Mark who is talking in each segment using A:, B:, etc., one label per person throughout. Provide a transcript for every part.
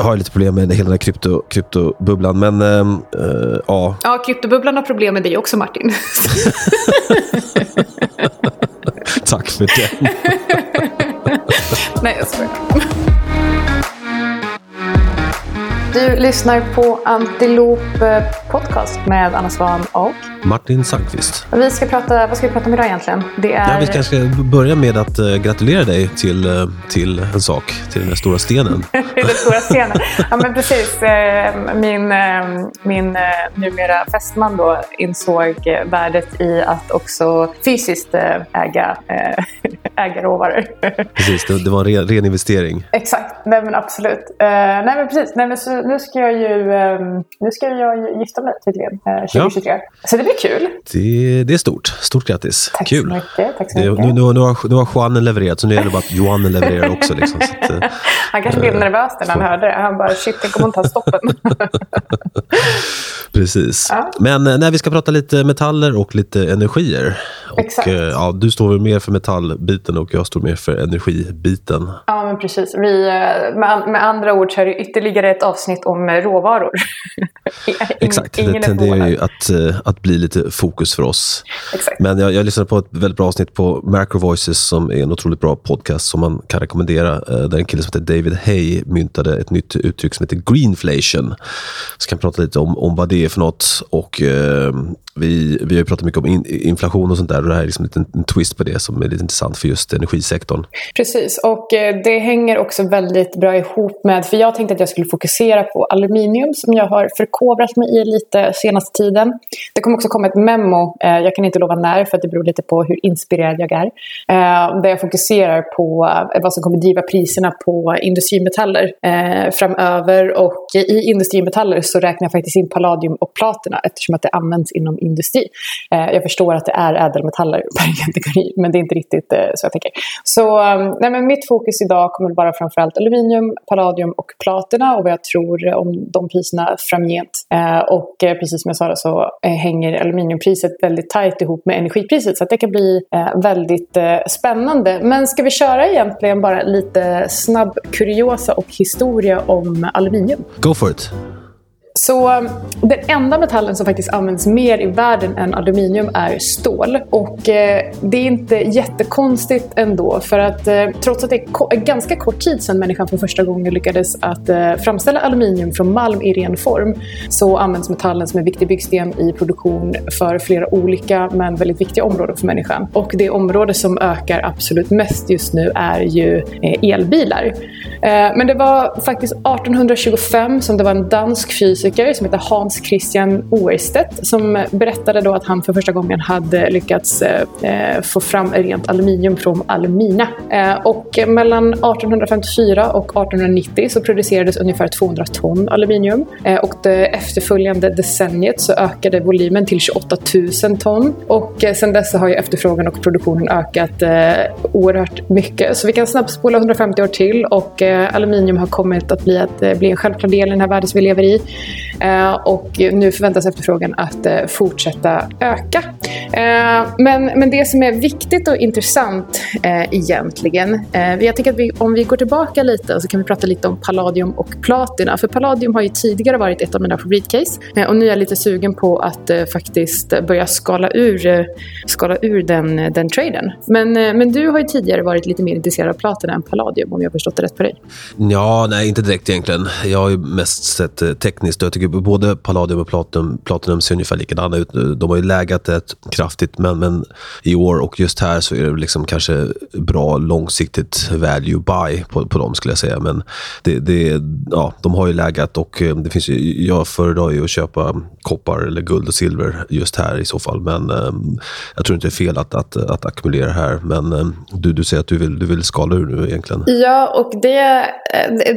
A: Jag har lite problem med hela den här krypto, kryptobubblan, men äh, ja.
B: Ja, kryptobubblan har problem med dig också Martin.
A: Tack för det.
B: Nej, jag skojar. Du lyssnar på Antilop eh, Podcast med Anna Svan och
A: Martin Sandqvist.
B: Vi ska prata, vad ska vi prata om idag egentligen?
A: Det är... ja, vi kanske ska börja med att uh, gratulera dig till, uh, till en sak, till den där stora stenen.
B: den stora stenen. Ja, men precis. Uh, min, min numera fästman då insåg värdet i att också fysiskt äga, äga råvaror.
A: precis, det, det var en ren, ren, investering.
B: Exakt, nej men absolut. nej men precis, nej, men så, nu ska jag ju nu ska jag gifta mig tydligen 2023. Ja. Så det blir kul.
A: Det, det är stort. Stort grattis.
B: Tack
A: kul.
B: Så mycket, tack så
A: mycket. Det, nu, nu, nu, har, nu har Juanen levererat, så nu gäller det bara att Johannen levererar också. Liksom,
B: att, eh, han kanske blev äh, nervös när han hörde det. Han bara, shit, jag kommer inte ta stoppen.
A: Precis. Ja. Men eh, nej, vi ska prata lite metaller och lite energier.
B: Exakt.
A: Och, eh, ja, du står väl mer för metallbiten och jag står mer för energibiten.
B: Ja, men precis. Vi, med, med andra ord så är det ytterligare ett avsnitt om råvaror.
A: Exakt, det tenderar ju att, att bli lite fokus för oss.
B: Exakt.
A: Men jag, jag lyssnade på ett väldigt bra avsnitt på Macro Voices som är en otroligt bra podcast som man kan rekommendera. Eh, där en kille som heter David Hay myntade ett nytt uttryck som heter greenflation. Så kan prata lite om, om vad det är för något. Och eh, vi, vi har pratat mycket om in, inflation och sånt där och det här är liksom en, en twist på det som är lite intressant för just energisektorn.
B: Precis, och eh, det hänger också väldigt bra ihop med, för jag tänkte att jag skulle fokusera på aluminium som jag har förkovrat mig i lite senaste tiden. Det kommer också komma ett memo, eh, jag kan inte lova när för att det beror lite på hur inspirerad jag är. Eh, där jag fokuserar på eh, vad som kommer driva priserna på industrimetaller eh, framöver och i industrimetaller så räknar jag faktiskt in palladium och platina eftersom att det används inom industri. Eh, jag förstår att det är ädelmetaller per kategori, men det är inte riktigt eh, så jag tänker. Så eh, nej, men mitt fokus idag kommer vara framförallt aluminium, palladium och platina och vad jag tror om de priserna framgent. Eh, och eh, precis som jag sa så eh, hänger aluminiumpriset väldigt tajt ihop med energipriset så det kan bli eh, väldigt spännande. Men ska vi köra egentligen bara lite snabb kuriosa och historia om aluminium?
A: Go for it!
B: Så den enda metallen som faktiskt används mer i världen än aluminium är stål. Och eh, det är inte jättekonstigt ändå för att eh, trots att det är ko ganska kort tid sedan människan för första gången lyckades att eh, framställa aluminium från malm i ren form så används metallen som en viktig byggsten i produktion för flera olika men väldigt viktiga områden för människan. Och det område som ökar absolut mest just nu är ju eh, elbilar. Eh, men det var faktiskt 1825 som det var en dansk fysiker fysiker som heter Hans Christian Oerstedt som berättade då att han för första gången hade lyckats eh, eh, få fram rent aluminium från alumina. Eh, och mellan 1854 och 1890 så producerades ungefär 200 ton aluminium och det efterföljande decenniet så ökade volymen till 28 000 ton och sedan dess har ju efterfrågan och produktionen ökat oerhört mycket. Så vi kan snabbspola 150 år till och aluminium har kommit att bli, att, bli en självklar del i den här världen som vi lever i. Eh, och nu förväntas efterfrågan att eh, fortsätta öka. Eh, men, men det som är viktigt och intressant egentligen, jag tänker att vi, om vi går tillbaka lite så kan vi prata lite om palladium och platina. För palladium har ju tidigare varit ett av mina favoritcase och nu är jag lite sugen på att faktiskt börja skala ur, skala ur den, den traden. Men, men du har ju tidigare varit lite mer intresserad av platina än palladium om jag har förstått det rätt på dig.
A: Ja, nej inte direkt egentligen. Jag har ju mest sett tekniskt jag tycker både Palladium och Platinum, Platinum ser ungefär likadana ut. De har ju lägat rätt kraftigt, men, men i år och just här så är det liksom kanske bra långsiktigt value buy på, på dem skulle jag säga. Men det, det, ja, de har ju lägat och eh, det finns ju, jag föredrar ju att köpa koppar eller guld och silver just här i så fall. Men um, jag tror inte det är fel att, att, att ackumulera här. Men um, du, du säger att du vill, du vill skala ur nu egentligen.
B: Ja, och det,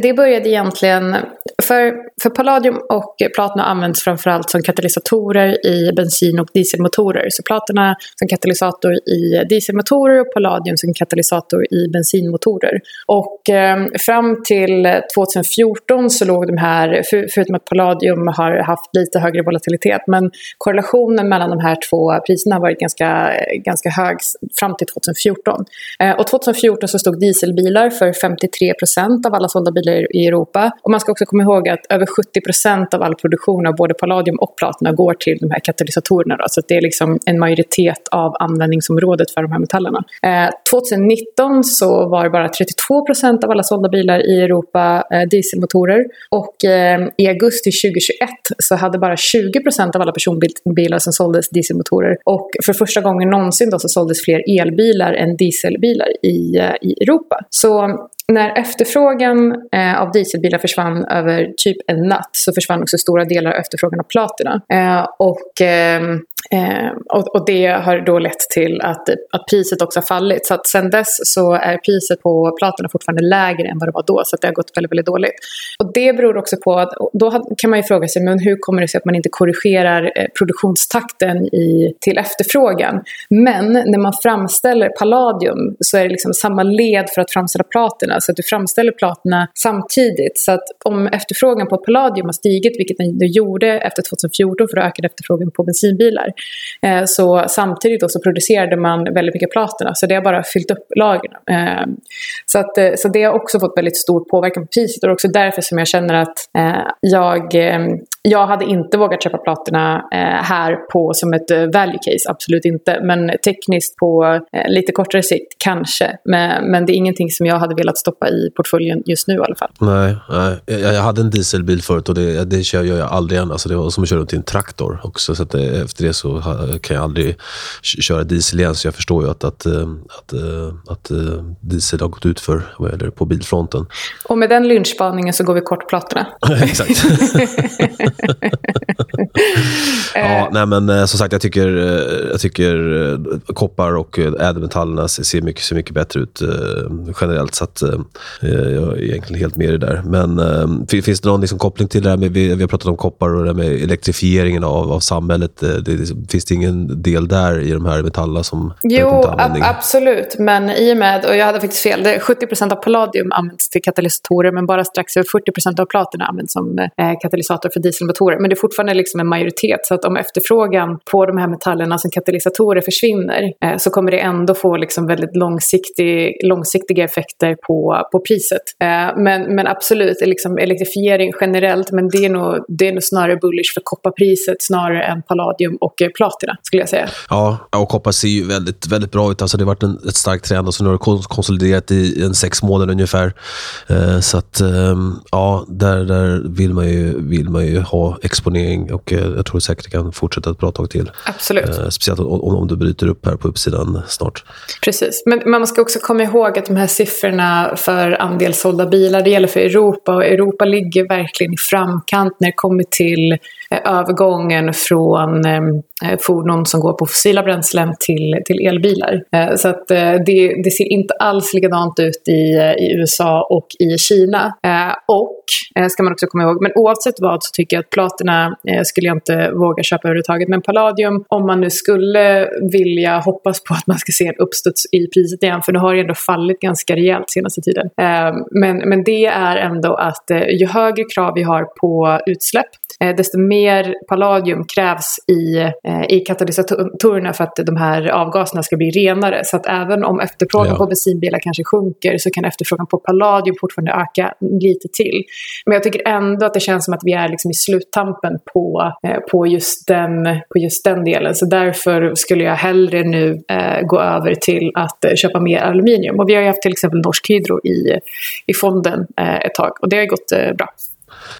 B: det började egentligen för, för palladium och platina används framförallt som katalysatorer i bensin och dieselmotorer. Så platina som katalysator i dieselmotorer och palladium som katalysator i bensinmotorer. Och eh, fram till 2014 så låg de här, för, förutom att palladium har haft lite högre volatilitet, men korrelationen mellan de här två priserna har varit ganska, ganska hög fram till 2014. Eh, och 2014 så stod dieselbilar för 53 procent av alla sålda bilar i Europa. Och man ska också komma ihåg att över 70 procent av all produktion av både palladium och platina går till de här katalysatorerna. Då. Så det är liksom en majoritet av användningsområdet för de här metallerna. Eh, 2019 så var det bara 32 procent av alla sålda bilar i Europa eh, dieselmotorer. Och eh, i augusti 2021 så hade bara 20 procent av alla personbilar som såldes dieselmotorer. Och för första gången någonsin då så såldes fler elbilar än dieselbilar i, eh, i Europa. Så när efterfrågan eh, av dieselbilar försvann över typ en natt så försvann också stora delar av efterfrågan av platina. Eh, och eh, Eh, och, och, det har då lett till att, att priset också har fallit. Så att sen dess så är priset på platina fortfarande lägre än vad det var då. Så att det har gått väldigt, väldigt dåligt. Och det beror också på att, då kan man ju fråga sig, men hur kommer det sig att man inte korrigerar eh, produktionstakten i, till efterfrågan? Men när man framställer palladium så är det liksom samma led för att framställa platina. Så att du framställer platina samtidigt. Så att om efterfrågan på palladium har stigit, vilket den gjorde efter 2014 för att öka efterfrågan på bensinbilar, Eh, så samtidigt då så producerade man väldigt mycket platina så det har bara fyllt upp lagren. Eh, så, att, eh, så det har också fått väldigt stor påverkan på priset och det är också därför som jag känner att jag jag hade inte vågat köpa platina eh, här på som ett eh, value case, absolut inte. Men tekniskt på eh, lite kortare sikt kanske. Men, men det är ingenting som jag hade velat stoppa i portföljen just nu i alla fall.
A: Nej, nej. Jag, hade en dieselbil förut och det, det kör jag aldrig igen. Alltså det var som att köra runt i en traktor också. Så efter det så kan jag aldrig köra diesel igen. Så jag förstår ju att, att, att, att, diesel har gått ut för vad är på bilfronten.
B: Och med den lynchspaningen så går vi kort platina.
A: Exakt. ja, nej men eh, som sagt, jag tycker, eh, jag tycker eh, koppar och ädelmetallerna ser mycket, ser mycket bättre ut generellt. Så att, jag är egentligen helt med i det där. Men finns det någon liksom koppling till det här med, vi, har pratat om koppar och det med elektrifieringen av, av samhället. Det, finns det ingen del där i de här metallerna som
B: Jo, absolut. Men i och med, och jag hade faktiskt fel, det 70% av palladium används till katalysatorer men bara strax över 40% av platina används som katalysator för diesel dieselmotorer. Men det är fortfarande liksom en majoritet. Så att om efterfrågan på de här metallerna som katalysatorer försvinner eh, så kommer det ändå få liksom väldigt långsiktig, långsiktiga effekter på, på priset. Eh, men, men absolut, liksom elektrifiering generellt, men det är, nog, det är nog snarare bullish för kopparpriset snarare än palladium och eh, platina skulle jag säga.
A: Ja, och koppar ser ju väldigt, väldigt bra ut. Alltså det har varit en, ett starkt trend och så nu har det konsoliderat i en sex månader ungefär. Eh, så att, ehm, ja, där, där vill man ju, vill man ju ha exponering och eh, jag tror säkert det kan fortsätta ett bra tag till.
B: Absolut.
A: Eh, speciellt om, om du bryter upp här på uppsidan snart.
B: Precis, men man ska också komma ihåg att de här siffrorna för andel sålda bilar, det gäller för Europa och Europa ligger verkligen i framkant när det kommer till Eh, övergången från eh, eh, fordon som går på fossila bränslen till, till elbilar. Så att det, det ser inte alls likadant ut i, i USA och i Kina. Och, ska man också komma ihåg, men oavsett vad så tycker jag att platina skulle jag inte våga köpa överhuvudtaget. Men palladium, om man nu skulle vilja hoppas på att man ska se en uppstuds i priset igen, för nu har det ändå fallit ganska rejält senaste tiden. Men, men det är ändå att ju högre krav vi har på utsläpp, desto mer palladium krävs i Eh, i katalysatorerna för att de här avgaserna ska bli renare. Så att även om efterfrågan ja. på bensinbilar kanske sjunker så kan efterfrågan på palladium fortfarande öka lite till. Men jag tycker ändå att det känns som att vi är liksom i sluttampen på, eh, på, just den, på just den delen. Så därför skulle jag hellre nu eh, gå över till att eh, köpa mer aluminium. Och vi har ju haft till exempel Norsk Hydro i, i fonden eh, ett tag och det har gått eh, bra.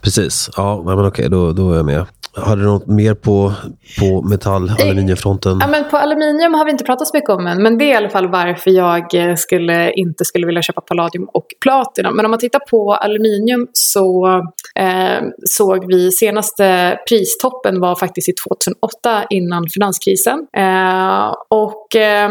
A: Precis, ja men okej då, då är jag med. Har du något mer på, på metall aluminiumfronten?
B: Ja, men på aluminium har vi inte pratat så mycket om än. Men det är i alla fall varför jag eh, skulle, inte skulle vilja köpa palladium och platina. Men om man tittar på aluminium så eh, såg vi senaste pristoppen var faktiskt i 2008 innan finanskrisen. Eh, och eh,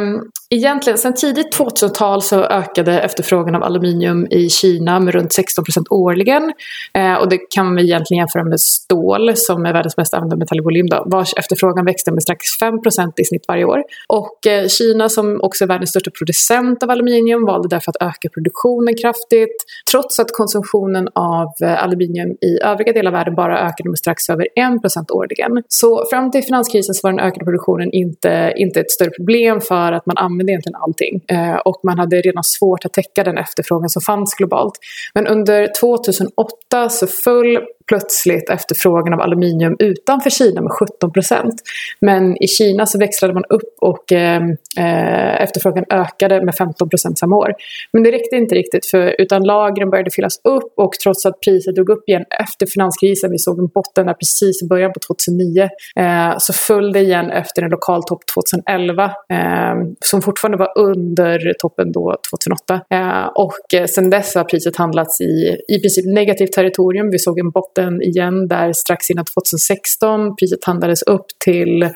B: egentligen sen tidigt 2000-tal så ökade efterfrågan av aluminium i Kina med runt 16% årligen. Eh, och det kan vi egentligen jämföra med stål som är världens mest använda metall i volym då, vars efterfrågan växte med strax 5% i snitt varje år. Och eh, Kina som också är världens största producent av aluminium valde därför att öka produktionen kraftigt trots att konsumtionen av eh, aluminium i övriga delar av världen bara ökade med strax över 1 årligen. Så fram till finanskrisen så var den ökade produktionen inte, inte ett större problem för att man använde använde egentligen allting. Eh, och man hade redan svårt att täcka den efterfrågan som fanns globalt. Men under 2008 så föll plötsligt efterfrågan av aluminium utanför Kina med 17 procent. Men i Kina så växlade man upp och ehm, eh, efterfrågan ökade med 15 procent samma år. Men det räckte inte riktigt för, utan lagren började fyllas upp och trots att priset drog upp igen efter finanskrisen, vi såg en botten där precis i början på 2009, eh, så föll det igen efter en lokal topp 2011 eh, som fortfarande var under toppen då 2008. Eh, och eh, sen dess har priset handlats i i princip negativt territorium. Vi såg en botten igen där strax innan 2016. Priset handlades upp till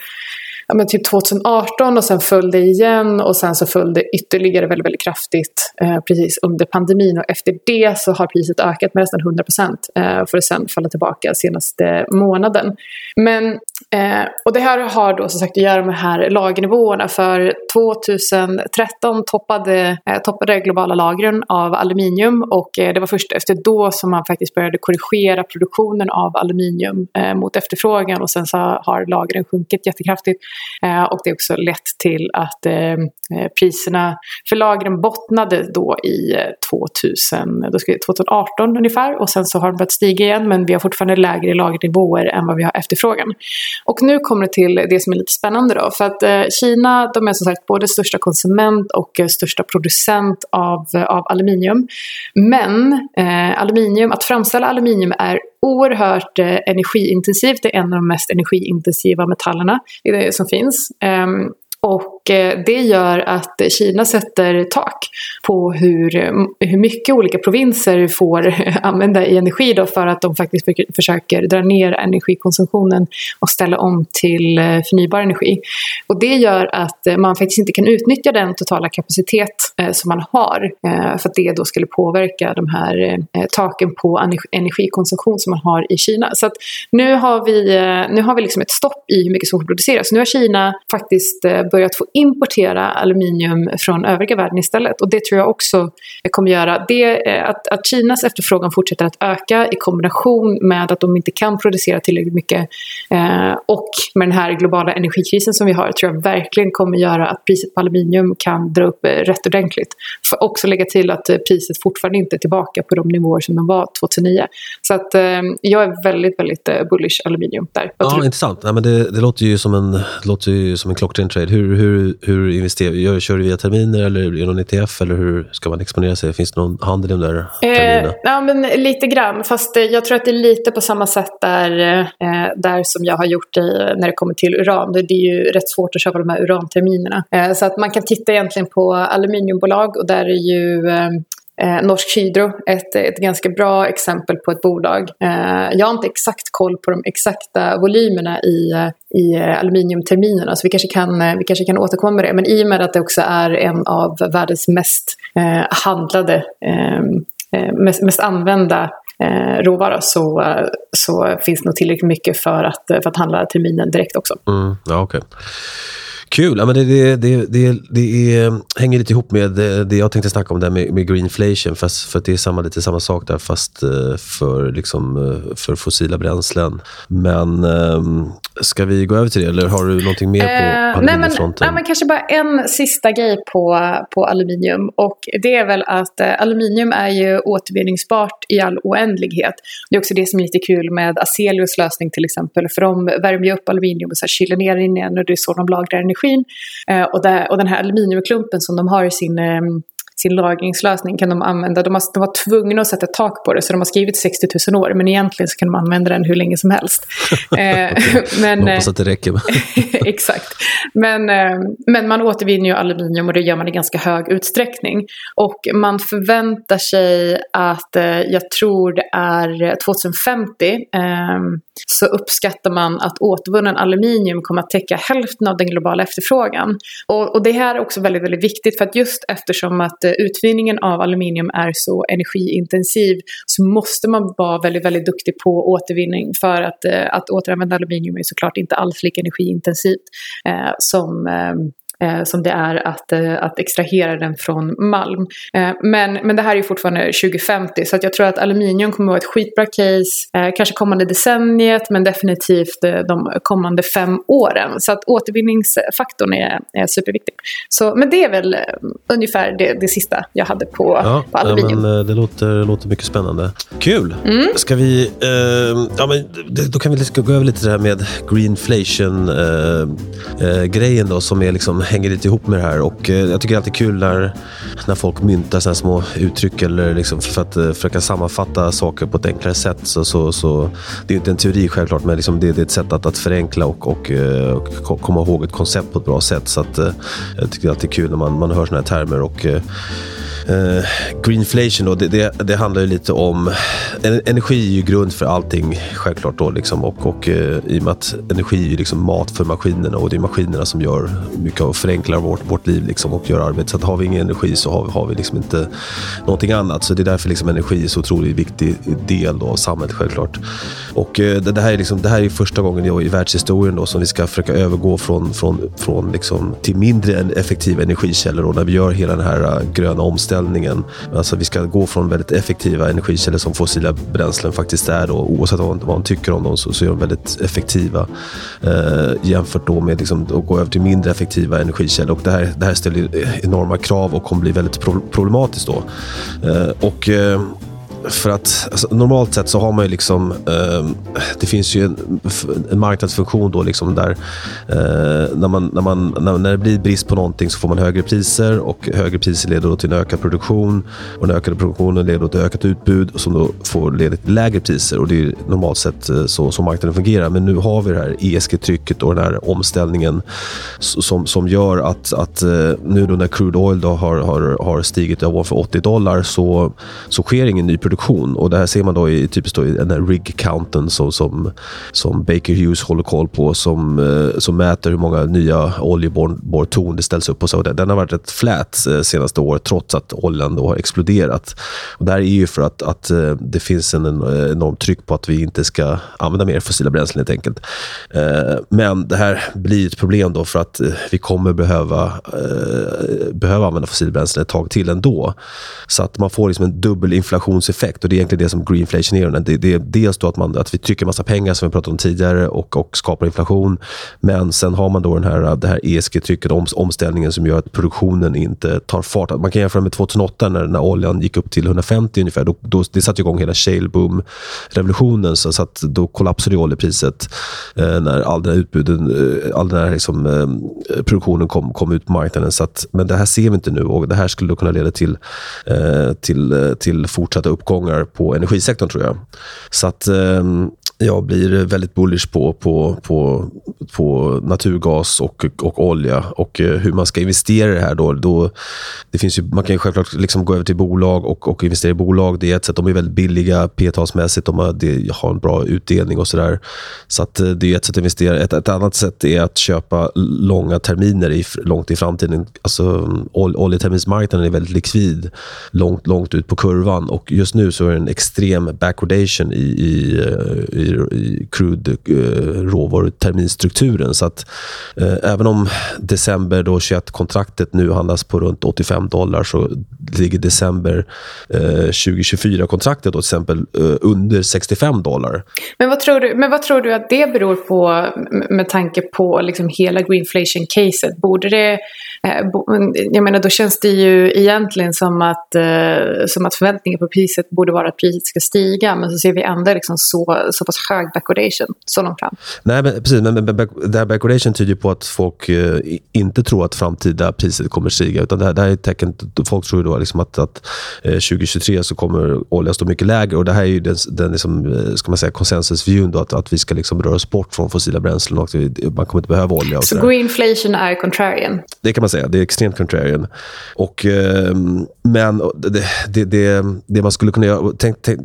B: ja, men typ 2018 och sen föll det igen och sen så föll det ytterligare väldigt, väldigt kraftigt eh, precis under pandemin och efter det så har priset ökat med nästan 100 eh, för att sen falla tillbaka senaste månaden. Men, eh, och det här har då som sagt att göra med de här lagernivåerna. För 2013 toppade, eh, toppade globala lagren av aluminium. Och eh, det var först efter då som man faktiskt började korrigera produktionen av aluminium eh, mot efterfrågan. Och sen så har lagren sjunkit jättekraftigt. Eh, och det har också lett till att eh, eh priserna för lagren bottnade då i eh, 2000, då ska 2018 ungefär. Och sen så har de börjat stiga igen men vi har fortfarande lägre lagernivåer än vad vi har efterfrågan. Och nu kommer det till det som är lite spännande då för att eh, Kina de är som sagt både största konsument och eh, största producent av, eh, av aluminium. Men eh, aluminium, att framställa aluminium är oerhört eh, energiintensivt. Det är en av de mest energiintensiva metallerna som finns. Ehm, och Eh, det gör att Kina sätter tak på hur, hur mycket olika provinser får använda i energi då för att de faktiskt försöker dra ner energikonsumtionen och ställa om till eh, förnybar energi. Och det gör att man faktiskt inte kan utnyttja den totala kapacitet eh, som man har för att det då skulle påverka de här taken på energikonsumtion som man har i Kina. Så att nu har vi, nu har vi liksom ett stopp i hur mycket som får produceras. Nu har Kina faktiskt börjat få importera aluminium från övriga världen istället. Och det tror jag också kommer göra det, eh, att, att Kinas efterfrågan fortsätter att öka i kombination med att de inte kan producera tillräckligt mycket eh, och med den här globala energikrisen som vi har tror jag verkligen kommer göra att priset på aluminium kan dra upp eh, rätt ordentligt. För också lägga till att eh, priset fortfarande inte är tillbaka på de nivåer som de var 2009. Så att eh, jag är väldigt, väldigt bullish aluminium där.
A: Ja, intressant. Nej, men det, det, låter ju som en, låter ju som en klockren trade. Hur, hur, hur investerar Gör, Kör du via terminer eller genom ETF? Eller hur ska man exponera sig? Finns det någon handel i de där terminerna?
B: Eh, ja, men lite grann. Fast eh, jag tror att det är lite på samma sätt där, eh, där som jag har gjort det när det kommer till uran. Det, det är ju rätt svårt att köpa de här uranterminerna. Eh, så att man kan titta egentligen på aluminiumbolag och där är ju eh, Norsk Hydro, ett, ett ganska bra exempel på ett bolag. Eh, jag har inte exakt koll på de exakta volymerna i, i aluminiumterminerna så vi kanske, kan, vi kanske kan återkomma med det. Men i och med att det också är en av världens mest eh, handlade, ehm, eh mest, mest använda eh, råvara så, så finns det nog tillräckligt mycket för att, för att handla terminen direkt också.
A: Mm, ja, okay. Kul. Ja, men det, det, det, det, det är, hänger lite ihop med det jag tänkte snacka om där med, med greenflation. Fast, för det är samma, lite samma sak där fast eh, för, liksom, eh, för fossila bränslen. Men um, ska vi gå över till det eller har du någonting mer på
B: uh, aluminiumfronten? Nej men, kanske bara en sista grej på, på aluminium. Och det är väl att aluminium är ju återvinningsbart i all oändlighet. Det är också det som är lite kul med Acelius lösning till exempel. För de värmer ju upp aluminium och så kyler ner det igen och det är så de lagrar energi energin. Eh, och, där, och den här aluminiumklumpen som de har i sin ehm, sin lagringslösning kan de använda. De, har, de var tvungna att sätta tak på det så de har skrivit 60 000 år men egentligen så kan de använda den hur länge som helst.
A: eh, men, hoppas att det räcker.
B: exakt. Men, eh, men man återvinner ju aluminium och det gör man i ganska hög utsträckning. Och man förväntar sig att, eh, jag tror det är 2050, eh, så uppskattar man att återvunnen aluminium kommer att täcka hälften av den globala efterfrågan. Och, och det här är också väldigt, väldigt viktigt för att just eftersom att Eh, Eh, utvinningen av aluminium är så energiintensiv så måste man vara väldigt, väldigt duktig på återvinning för att, eh, att återanvända aluminium är såklart inte alls lika energiintensivt eh, som eh, eh, som det är att, eh, att extrahera den från malm. Eh, men, men det här är fortfarande 2050 så att jag tror att aluminium kommer att vara ett skitbra case, eh, kanske kommande decenniet men definitivt eh, de kommande fem åren. Så att återvinningsfaktorn är, är superviktig. Så, men det är väl ungefär det, det sista jag hade på,
A: ja,
B: på aluminium.
A: Ja, men, det, låter, låter mycket spännande. Kul! Mm. Ska vi, eh, ja, men, då kan vi gå över lite till det här med greenflation-grejen eh, som är liksom, hänger lite ihop med det här. Och, eh, jag tycker det är alltid kul när, när folk myntar sådana små uttryck eller liksom för att eh, försöka sammanfatta saker på ett enklare sätt. Så, så, så, det är inte en teori självklart, men liksom det, det, är ett sätt att, att förenkla och, och, eh, och, komma ihåg ett koncept på ett bra sätt. Så att, jag tycker det är alltid kul när man, man hör sådana här termer. Och, Uh, greenflation då, det, det, det, handlar ju lite om... Energi är ju grund för allting självklart. Då, liksom, och, och uh, I och med att energi är liksom mat för maskinerna och det är maskinerna som gör mycket och förenklar vårt, vårt liv liksom, och gör arbetet. Så att har vi ingen energi så har vi, har vi liksom inte någonting annat. Så det är därför liksom energi är så otroligt viktig del då av samhället självklart. Och uh, det, det, här är liksom, det här är första gången då, i världshistorien då, som vi ska försöka övergå från, från, från liksom, till mindre effektiva energikällor då, när vi gör hela den här gröna omställningen omställningen. Alltså vi ska gå från väldigt effektiva energikällor som fossila bränslen faktiskt är. Då. Oavsett vad man, vad man tycker om dem så, så är de väldigt effektiva. Eh, jämfört då med liksom, att gå över till mindre effektiva energikällor. Och det, här, det här ställer enorma krav och kommer bli väldigt problematiskt då. Eh, och, eh, för att alltså, normalt sett så har man ju liksom, eh, det finns ju en, en marknadsfunktion då liksom där eh, när, man, när, man, när, när, det blir brist på någonting så får man högre priser och högre priser leder då till en ökad produktion och den ökade produktionen leder då till ökat utbud som då får leda till lägre priser och det är normalt sett eh, så som marknaden fungerar. Men nu har vi det här ESG-trycket och den här omställningen som, som gör att, att eh, nu då när crude oil då har, har, har stigit ovanför 80 dollar så, så sker ingen ny produktion. Och det här ser man då i typiskt då i den här rig-counten som, som, som Baker Hughes håller koll på som, eh, som mäter hur många nya oljeborrtorn det ställs upp. på. så. Den har varit rätt flät eh, senaste året trots att oljan då har exploderat. Och det här är ju för att, att eh, det finns en enormt tryck på att vi inte ska använda mer fossila bränslen helt enkelt. Eh, men det här blir ett problem då för att eh, vi kommer behöva, eh, behöva använda fossila bränslen ett tag till ändå. Så att man får liksom en dubbel inflationseffekt effekt. Och Det är egentligen det som greenflation är. Det, det är dels då att, man, att vi trycker massa pengar, som vi pratade om tidigare, och, och skapar inflation. Men sen har man då den här, det här ESG-trycket, om, omställningen som gör att produktionen inte tar fart. Man kan jämföra med 2008 när, när oljan gick upp till 150 ungefär. Då, då, det satte igång hela shale boom-revolutionen. Så, så att då kollapsade oljepriset eh, när all den här utbuden, eh, all den här liksom, eh, produktionen kom, kom ut på marknaden. Så att, men det här ser vi inte nu och det här skulle då kunna leda till, eh, till, eh, till fortsatta uppgångar uppgångar på energisektorn tror jag. Så att ehm, jag blir väldigt bullish på, på, på, på naturgas och, och olja och eh, hur man ska investera i det här. Då, då, det finns ju, man kan ju självklart liksom gå över till bolag och, och investera i bolag. Det är ett sätt. De är väldigt billiga p-talsmässigt. De har, de har en bra utdelning och sådär. Så att eh, det är ett sätt att investera. Ett, ett annat sätt är att köpa långa terminer i, långt i framtiden. Alltså, ol, oljeterminsmarknaden är väldigt likvid långt, långt ut på kurvan och just nu så är det en extrem backwardation i, i, eh, i i, crude eh, råvaruterminstrukturen. Så att eh, även om december 21-kontraktet nu handlas på runt 85 dollar så ligger december eh, 2024-kontraktet till exempel eh, under 65 dollar.
B: Men vad, tror du, men vad tror du att det beror på med tanke på liksom hela greenflation-caset? Borde det, eh, jag menar då känns det ju egentligen som att, som att förväntningen på priset borde vara att priset ska stiga men så ser vi ändå liksom så, så pass hög backwardation så långt fram.
A: Nej, men, precis. Men, men back, det här backwardation tyder på att folk eh, inte tror att framtida priset kommer stiga. Utan det här, det här är ett tecken, folk tror då liksom att, att eh, 2023 så kommer oljan stå mycket lägre. Och Det här är ju den, den liksom, eh, ska man säga, konsensusvyn då, att, att vi ska liksom röra oss bort från fossila bränslen. Och man kommer inte behöva olja.
B: så så greenflation är contrarian?
A: Det kan man säga. Det är extremt contrarian. Och, eh, men det, det, det, det, man skulle kunna göra... Tänk, tänk,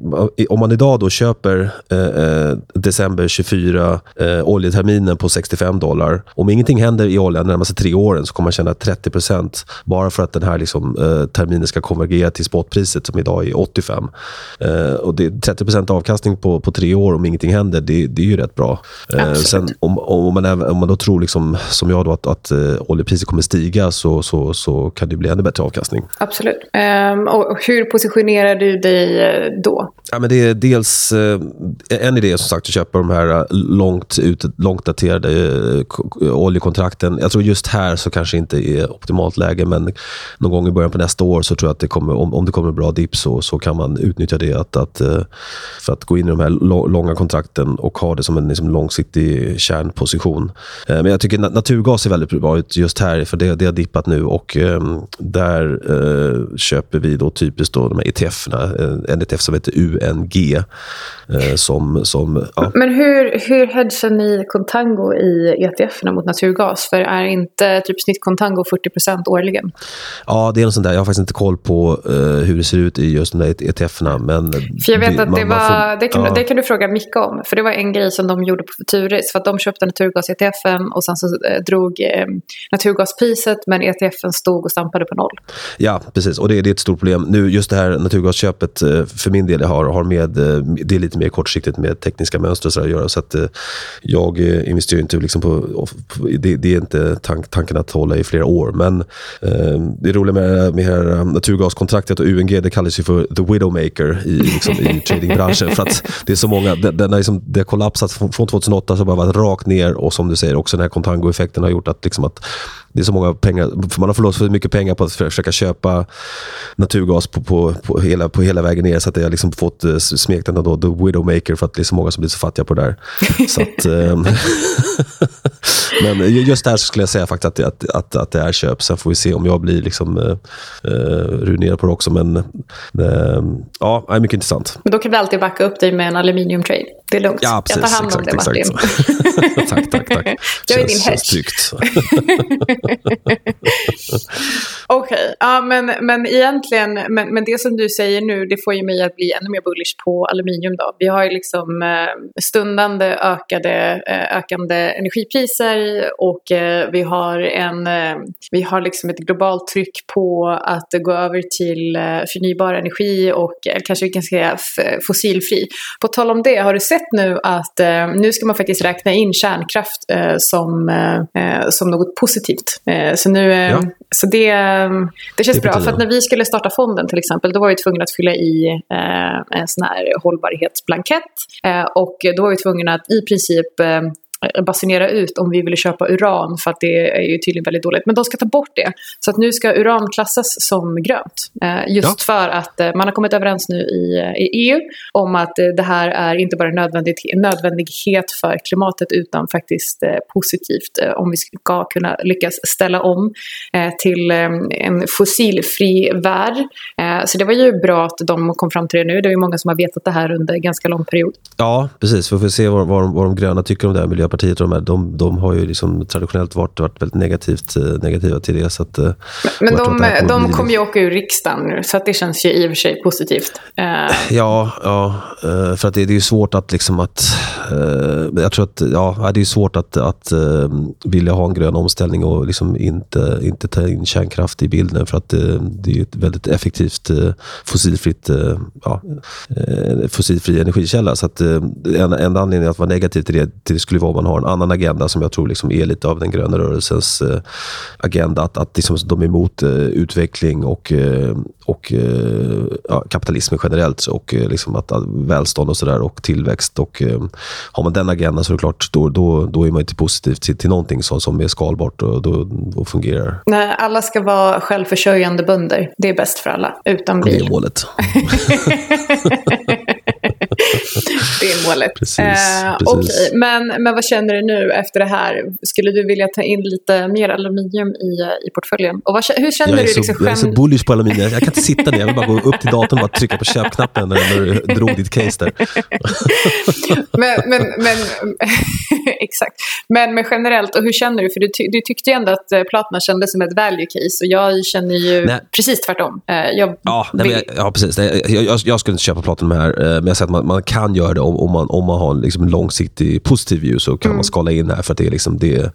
A: om man idag då köper eh, eh eh, december 24 eh, oljeterminen på 65 dollar. Om ingenting händer i oljan de närmaste tre åren så kommer man tjäna 30% bara för att den här liksom, eh, terminen ska konvergera till spotpriset som idag är 85. Eh, och det är 30% avkastning på, på tre år om ingenting händer, det, det är ju rätt bra. Eh, sen, om, om, man, om man då tror, liksom, som jag, då, att, att uh, oljepriset kommer stiga så, så, så kan det bli ännu bättre avkastning.
B: Absolut. Um, och hur positionerar du dig Eh, då?
A: Ja, men det är dels eh, en idé som sagt att köpa de här eh, långt, ut, långt daterade eh, oljekontrakten. Jag tror just här så kanske inte är optimalt läge, men någon gång i början på nästa år så tror jag att det kommer, om, om det kommer en bra dipp så, så kan man utnyttja det att, att, för att gå in i de här långa kontrakten och ha det som en liksom, långsiktig kärnposition. Men jag tycker naturgas är väldigt bra ut just här, för det, det har dippat nu och ehm, där köper vi då typiskt då de här ETF-erna, En ETF som heter U. UNG. Uh, som, som,
B: ja. Men hur, hur hedgar ni contango i ETFerna mot naturgas? För är inte typ snittcontango 40% årligen?
A: Ja, det är något sånt där. Jag har faktiskt inte koll på uh, hur det ser ut i just de där ETFerna. Men
B: för jag vet att det, var, får, det, kan, ja. det kan du fråga Micke om. För det var en grej som de gjorde på Futuris. För att de köpte naturgas-ETFen och sen så drog eh, naturgaspriset men ETFen stod och stampade på noll.
A: Ja, precis. Och det, det är ett stort problem. Nu, just det här naturgasköpet eh, för min del har, har med, eh, det är lite mer kortsiktigt med tekniska mönster och så att göra. Så att eh, jag investerar inte liksom på, det, det är inte tank, tanken att hålla i flera år. Men eh, det roliga med, med här naturgaskontraktet och UNG, det kallas ju för the widowmaker i, liksom, i tradingbranschen. för att det är så många, det, den har liksom, det har kollapsat från 2008 så bara varit rakt ner och som du säger också den här kontango-effekten har gjort att, liksom att det är så många pengar, man har förlorat för mycket pengar på att försöka köpa naturgas på, på, på, hela, på hela vägen ner så att jag har liksom fått eh, smeknamnet då, The Widowmaker för att det är så många som blir så fattiga på det där. att, eh, men just där skulle jag säga faktiskt att, att, att, att det är köp. Sen får vi se om jag blir liksom, eh, eh ruinerad på det också. Men eh, ja, är mycket intressant.
B: Men då kan vi alltid backa upp dig med en aluminium trade. Det är lugnt.
A: Ja, precis,
B: jag tar hand om
A: exakt,
B: det,
A: Martin. tack, tack, tack.
B: Jag är din häst. Okej, okay. ja, men, men egentligen, men, men det som du säger nu, det får ju mig att bli ännu mer bullish på aluminium då. Vi har ju liksom eh, stundande ökade, eh, ökande energipriser och eh, vi har en, vi har liksom ett globalt tryck på att gå över till förnybar energi och kanske vi kan säga fossilfri. På tal om det, har du sett nu att nu ska man faktiskt räkna in kärnkraft som, som något positivt. Så, nu, ja. så det, det känns det bra, för att när vi skulle starta fonden till exempel, då var vi tvungna att fylla i en sån här hållbarhetsblankett och då var vi tvungna att i princip Eh, basunera ut om vi ville köpa uran för att det är ju tydligen väldigt dåligt. Men de ska ta bort det. Så att nu ska uran klassas som grönt. Eh, just ja. för att eh, man har kommit överens nu i, i EU om att det här är inte bara en nödvändighet för klimatet utan faktiskt positivt om vi ska kunna lyckas ställa om till en fossilfri värld. Så det var ju bra att de kom fram till det nu. Det är ju många som har vetat det här under ganska lång period.
A: Ja, precis. Vi får se vad, vad, vad de gröna tycker om det här miljö Och de, här, de, de har ju liksom traditionellt varit, varit väldigt negativt, eh, negativa till det. Så att,
B: eh, men de, de kommer ju åka ur riksdagen nu, så att det känns ju i och för sig positivt.
A: Uh. Ja, ja, för att det, det är ju svårt att... Liksom att jag tror att ja, det är svårt att, att vilja ha en grön omställning och liksom inte, inte ta in kärnkraft i bilden. För att det, det är ett väldigt effektivt fossilfritt, ja, fossilfri energikälla. Så att en, en anledning att vara negativ till det, till det skulle vara man har en annan agenda som jag tror liksom är lite av den gröna rörelsens eh, agenda. Att, att liksom de är emot eh, utveckling och, eh, och eh, ja, kapitalismen generellt och eh, liksom att, att välstånd och sådär och tillväxt. Och, har man den agendan så är det klart, då, då, då är man inte positiv till, till någonting som, som är skalbart och då, då fungerar.
B: Nej, alla ska vara självförsörjande bönder. Det är bäst för alla, utan bil.
A: Det är målet.
B: är målet.
A: Precis, eh, precis.
B: Okay. Men, men vad känner du nu efter det här? Skulle du vilja ta in lite mer aluminium i, i portföljen? Och vad, hur känner
A: jag
B: du? Liksom,
A: så, jag är så bullish på aluminium. Jag kan inte sitta ner. Jag vill bara gå upp till datorn och bara trycka på köpknappen när, du drog ditt case där.
B: men, men, men exakt. Men, men generellt, och hur känner du? För du, ty, du tyckte ju ändå att eh, Platna kändes som ett value case och jag känner ju nej. precis tvärtom.
A: Eh, jag ja, nej, jag, ja, precis. Jag, jag, jag, skulle inte köpa Platinum här, men jag säger att man, man kan göra det om, om, man, om man har liksom långsiktig positiv view så kan mm. man skala in här för att det är liksom det.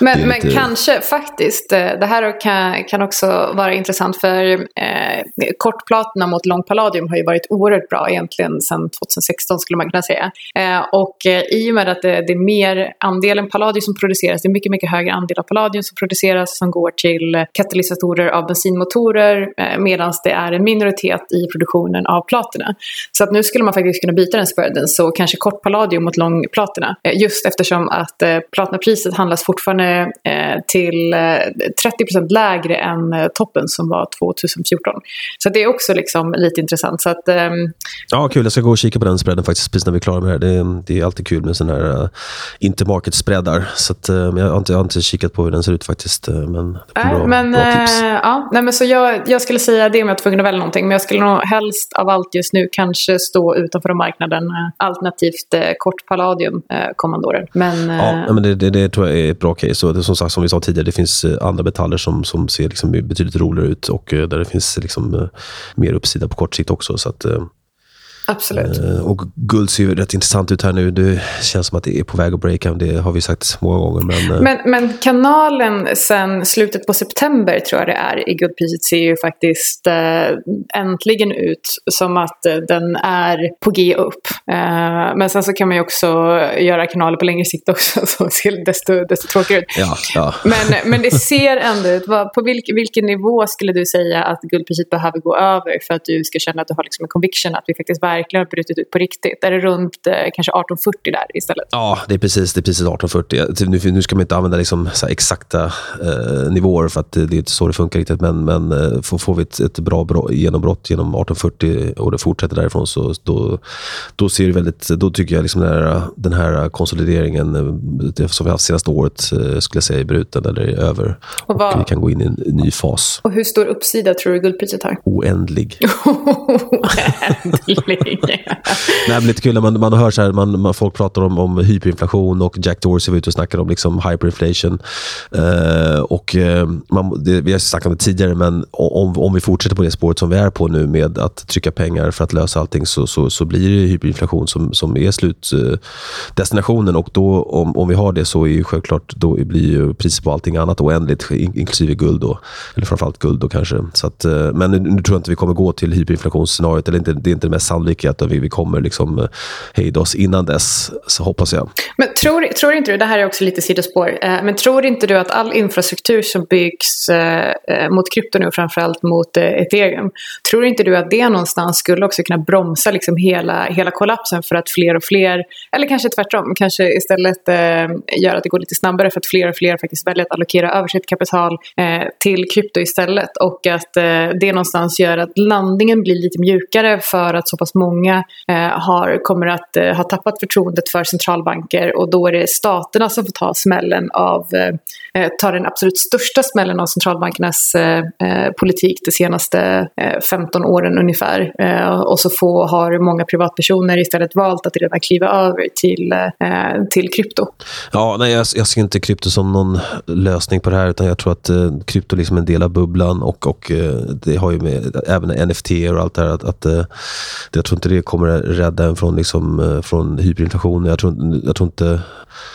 B: Men, det men lite... kanske faktiskt, eh, det här kan, kan också vara intressant för eh, kortplatina mot lång palladium har ju varit oerhört bra egentligen sedan 2016 skulle man kunna säga. Eh, och eh, i och med att det, det, är mer andelen palladium som produceras, det är mycket, mycket högre andel av palladium som produceras som går till katalysatorer av bensinmotorer eh, medan det är en minoritet i produktionen av platina. Så att nu skulle man faktiskt kunna byta den spreaden så kanske kort palladium mot lång platina. Eh, just eftersom att eh, platinapriset handlas fortfarande eh, till 30% lägre än toppen som var 2014. Så det är också liksom lite intressant. Så att, ehm,
A: Ja, kul. Jag ska gå och kika på den spreaden faktiskt precis när vi är klara med det här. Det är, det är alltid kul med sådana här uh, intermarket-spreadar. Så att, uh, jag, har inte, jag har inte kikat på hur den ser ut faktiskt. Men
B: Nej, bra, men, bra tips. ja, nej, men så jag, jag skulle säga det om jag var tvungen att välja någonting. Men jag skulle nog helst av allt just nu kanske stå utanför marknaden. Alternativt kort palladium kommande åren. Men,
A: ja, men det, det, det, tror jag är ett bra case. Så det, som sagt, som vi sa tidigare, det finns andra metaller som, som ser liksom betydligt roligare ut och där det finns liksom, mer uppsida på kort sikt också. Så att,
B: Absolut.
A: Eh, och guld ser ju rätt intressant ut här nu. Det känns som att det är på väg att breaka. Det har vi sagt många gånger. Men,
B: eh, men, men kanalen sen slutet på september tror jag det är i guldpriset ser ju faktiskt äh, äntligen ut som att den är på G upp. Men sen så kan man ju också göra kanaler på längre sikt också som ser desto, desto tråkigare ut.
A: Ja, ja.
B: Men, men det ser ändå ut. På vilk, vilken nivå skulle du säga att guldpriset behöver gå över för att du ska känna att du har liksom en conviction att vi faktiskt verkligen har brutit ut på riktigt? Är det runt eh, kanske 1840 där istället?
A: Ja, det är precis, det är precis 1840. Nu, nu ska man inte använda liksom exakta eh, nivåer för att det, det är inte så det funkar riktigt. Men, men eh, får, får vi ett, ett bra bro, genombrott genom 1840 och det fortsätter därifrån så då, då ser det väldigt, då tycker jag liksom den, här, den här konsolideringen eh, som vi har haft senaste året eh, skulle jag säga är bruten eller är över. Och, vad, och vi kan gå in i en ny fas.
B: Och hur stor uppsida tror du guldpriset har?
A: Oändlig.
B: Oändlig.
A: Nej, men lite kul när man, man hör så här, man, man, folk pratar om, om hyperinflation och Jack Dorsey var ute och snackade om liksom hyperinflation. Uh, och, uh, man, det, vi har snackat om det tidigare, men om, om vi fortsätter på det spåret som vi är på nu med att trycka pengar för att lösa allting så, så, så blir det hyperinflation som, som är slutdestinationen. Eh, uh, och då, om, om vi har det så är ju självklart då blir ju priset på allting annat oändligt, inklusive guld. Då, eller framförallt guld då kanske. Så att, uh, men nu, nu, tror jag inte vi kommer gå till hyperinflationsscenariot. Eller inte, det är inte det mest sannolika att vi, vi kommer liksom eh, hejda oss innan dess, så hoppas jag.
B: Men tror, tror inte du, det här är också lite sidospår, eh, men tror inte du att all infrastruktur som byggs eh, eh mot krypto nu, framförallt mot eh, ethereum, tror inte du att det någonstans skulle också kunna bromsa liksom hela, hela kollapsen för att fler och fler, eller kanske tvärtom, kanske istället gör att det går lite snabbare för att fler och fler faktiskt väljer att allokera över sitt kapital till krypto istället och att det någonstans gör att landningen blir lite mjukare för att så pass många eh, har, kommer att eh, ha tappat förtroendet för centralbanker och då är det staterna som får ta smällen av, eh, eh ta den absolut största smällen av centralbankernas eh, eh politik de senaste eh, 15 åren ungefär. och så få, har många privatpersoner istället valt att redan kliva över till, till krypto.
A: Ja, nej, jag, jag ser inte krypto som någon lösning på det här utan jag tror att eh, krypto liksom är en del av bubblan och, och det har ju med även NFT och allt det här att, att jag tror inte det kommer rädda en från, liksom, eh, från hyperinflation. Jag tror, jag tror inte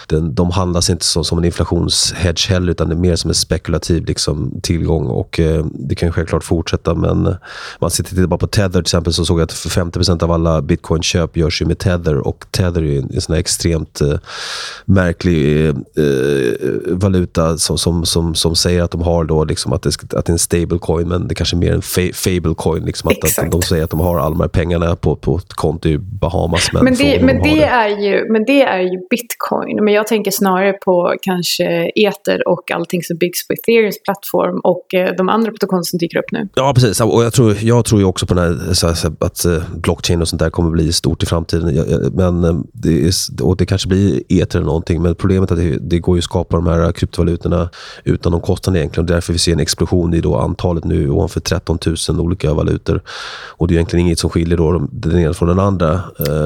A: den, de handlas inte som, som en inflationshedge heller utan det är mer som en spekulativ liksom, tillgång. Och eh, Det kan självklart fortsätta men man sitter tittar bara på Tether till exempel så såg jag att 50% av alla bitcoin-köp görs ju med Tether och Tether är en, en sån extremt eh, märklig eh, valuta som, som, som, som säger att de har då liksom att, det, att det är en stablecoin men det kanske är mer en fa fablecoin. Liksom att, att de säger att de har alla de här pengarna på, på ett konto i Bahamas.
B: Men, men, det, men, det, det. Är ju, men det är ju bitcoin. Men jag tänker snarare på kanske Ether och allting som byggs på Ethereums plattform och eh, de andra protokollen som dyker upp nu.
A: Ja, precis. Och jag tror, jag tror ju också på den här, så här, att uh, blockchain och sånt där kommer bli stort i framtiden. Men uh, det, är, och det kanske blir Ether eller någonting. Men problemet är att det, det går ju att skapa de här kryptovalutorna utan någon kostnad egentligen. Och därför vi ser en explosion i då antalet nu ovanför 13 000 olika valutor. Och det är egentligen inget som skiljer då den från den andra. Uh,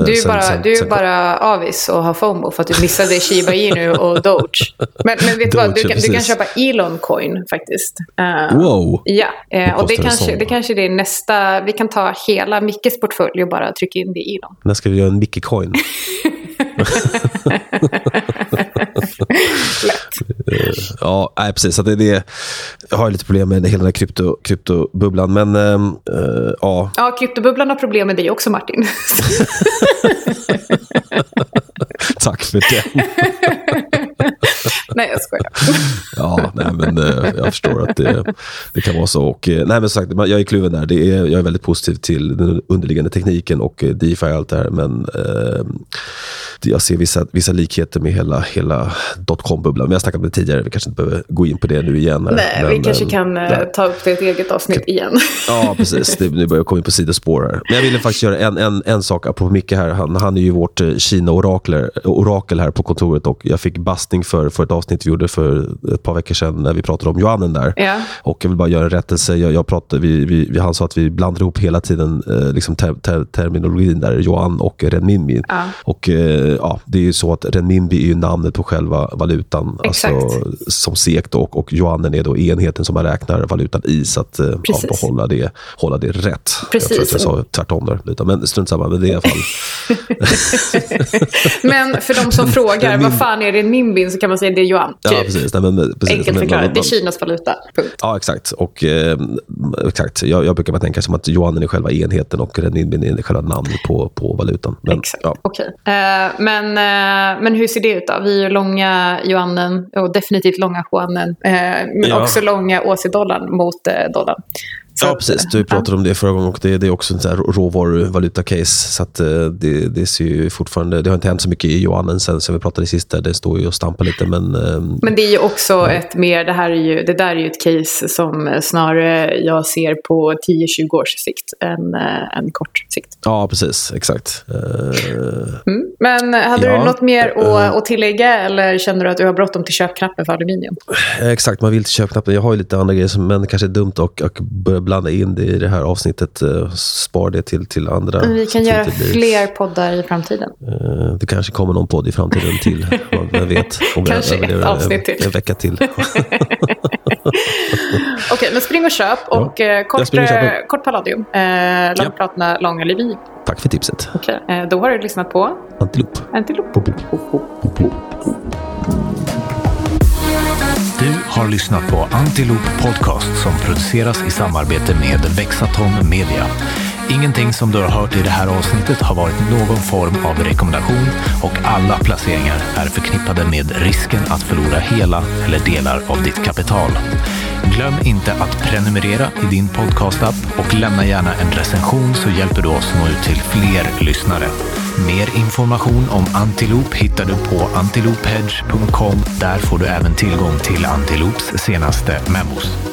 B: du är ju bara, sen, du är sen, bara avis och har FOMO för att du missade Shiba Inu och Doge. Men, men vet du vad, du kan, du kan köpa Elon Coin faktiskt.
A: Uh, wow!
B: Ja, uh, och det kanske, det kanske det är nästa, vi kan ta hela Mickes portfölj och bara trycka in det i Elon.
A: När ska du göra en Micke-coin?
B: Lätt.
A: Ja, nej, precis. Så det, det, jag har lite problem med hela den här krypto, kryptobubblan. Men äh, ja.
B: Ja, kryptobubblan har problem med dig också Martin.
A: Tack för den.
B: nej, jag skojar.
A: ja, nej, men äh, jag förstår att det, det kan vara så. Och, äh, nej, men sagt, jag är kluven där. Det är, jag är väldigt positiv till den underliggande tekniken och DeFi och allt det här. Men jag ser vissa, vissa likheter med hela, hela dotcom-bubblan. Jag har snackat om det tidigare, vi kanske inte behöver gå in på det nu igen. Här.
B: Nej,
A: men,
B: vi kanske kan äh, ta upp det i ett eget avsnitt igen.
A: ja, precis. Det, nu börjar jag komma in på sidospår här. Men jag ville faktiskt göra en, en, en sak, apropå Micke här. Han, han är ju vårt Kina-orakel här på kontoret och jag fick bastning för, för ett avsnitt vi gjorde för ett par veckor sedan när vi pratade om Johannen där.
B: Ja.
A: Och jag vill bara göra en rättelse. Jag, jag pratade, vi, vi, han sa att vi blandar ihop hela tiden eh, liksom ter, ter, terminologin där, Johan och Renminbi.
B: Ja.
A: Och eh, ja, det är ju så att renminbi är ju namnet på själva valutan, alltså, som SEK och, och yuanen är då enheten som man räknar valutan i. Så att eh, ja, hålla, det, hålla det rätt.
B: Precis.
A: Jag tror att jag sa tvärtom där, men strunt samma. Men det är i alla fall.
B: men för de som frågar, vad fan är renminbi? Så kan man säga det är yuan.
A: Ja, typ. precis. Nej, men, precis.
B: Enkelt förklarat, det är Kinas valuta. Punkt.
A: Ja, exakt. Och, eh, exakt. Jag, jag brukar bara tänka som att yuanen är själva enheten och renminbin är själva namnet på, på valutan. Men,
B: exakt.
A: Ja.
B: Okay. Uh, men, uh, men hur ser det ut då? Vi är långa yuanen och definitivt långa juanen. Uh, men ja. också långa åsi-dollarn mot dollarn.
A: Ja, precis. Du pratade om det förra gången och det, det är också en råvaruvaluta-case. Så att det, det ser ju fortfarande... Det har inte hänt så mycket i yuanen sen, sen vi pratade sist. Det står ju och stampar lite, men...
B: Men det är ju också ja. ett mer... Det, här är ju, det där är ju ett case som snarare jag ser på 10-20 års sikt än en kort sikt.
A: Ja, precis. Exakt.
B: Mm. Men hade ja. du något mer att, att tillägga eller känner du att du har bråttom till köpknappen för aluminium?
A: Exakt, man vill till köpknappen. Jag har ju lite andra grejer, men kanske är dumt att börja blanda in det i det här avsnittet. Uh, spar det till, till andra.
B: Men vi kan göra fler poddar i framtiden.
A: Uh, det kanske kommer någon podd i framtiden till. Vem vet?
B: Om kanske ett avsnitt till.
A: En, en vecka till.
B: Okej, okay, men spring och köp. Och ja, eh, kort, och kort Palladium. Eh, Långpratna, ja. Levi.
A: Tack för tipset.
B: Okay. eh, då har du lyssnat på
A: Antilop.
B: Antilop.
C: Du har lyssnat på Antiloop Podcast som produceras i samarbete med Vexatom Media. Ingenting som du har hört i det här avsnittet har varit någon form av rekommendation och alla placeringar är förknippade med risken att förlora hela eller delar av ditt kapital. Glöm inte att prenumerera i din podcastapp och lämna gärna en recension så hjälper du oss nå ut till fler lyssnare. Mer information om Antilop hittar du på antilophedge.com. Där får du även tillgång till Antilops senaste memos.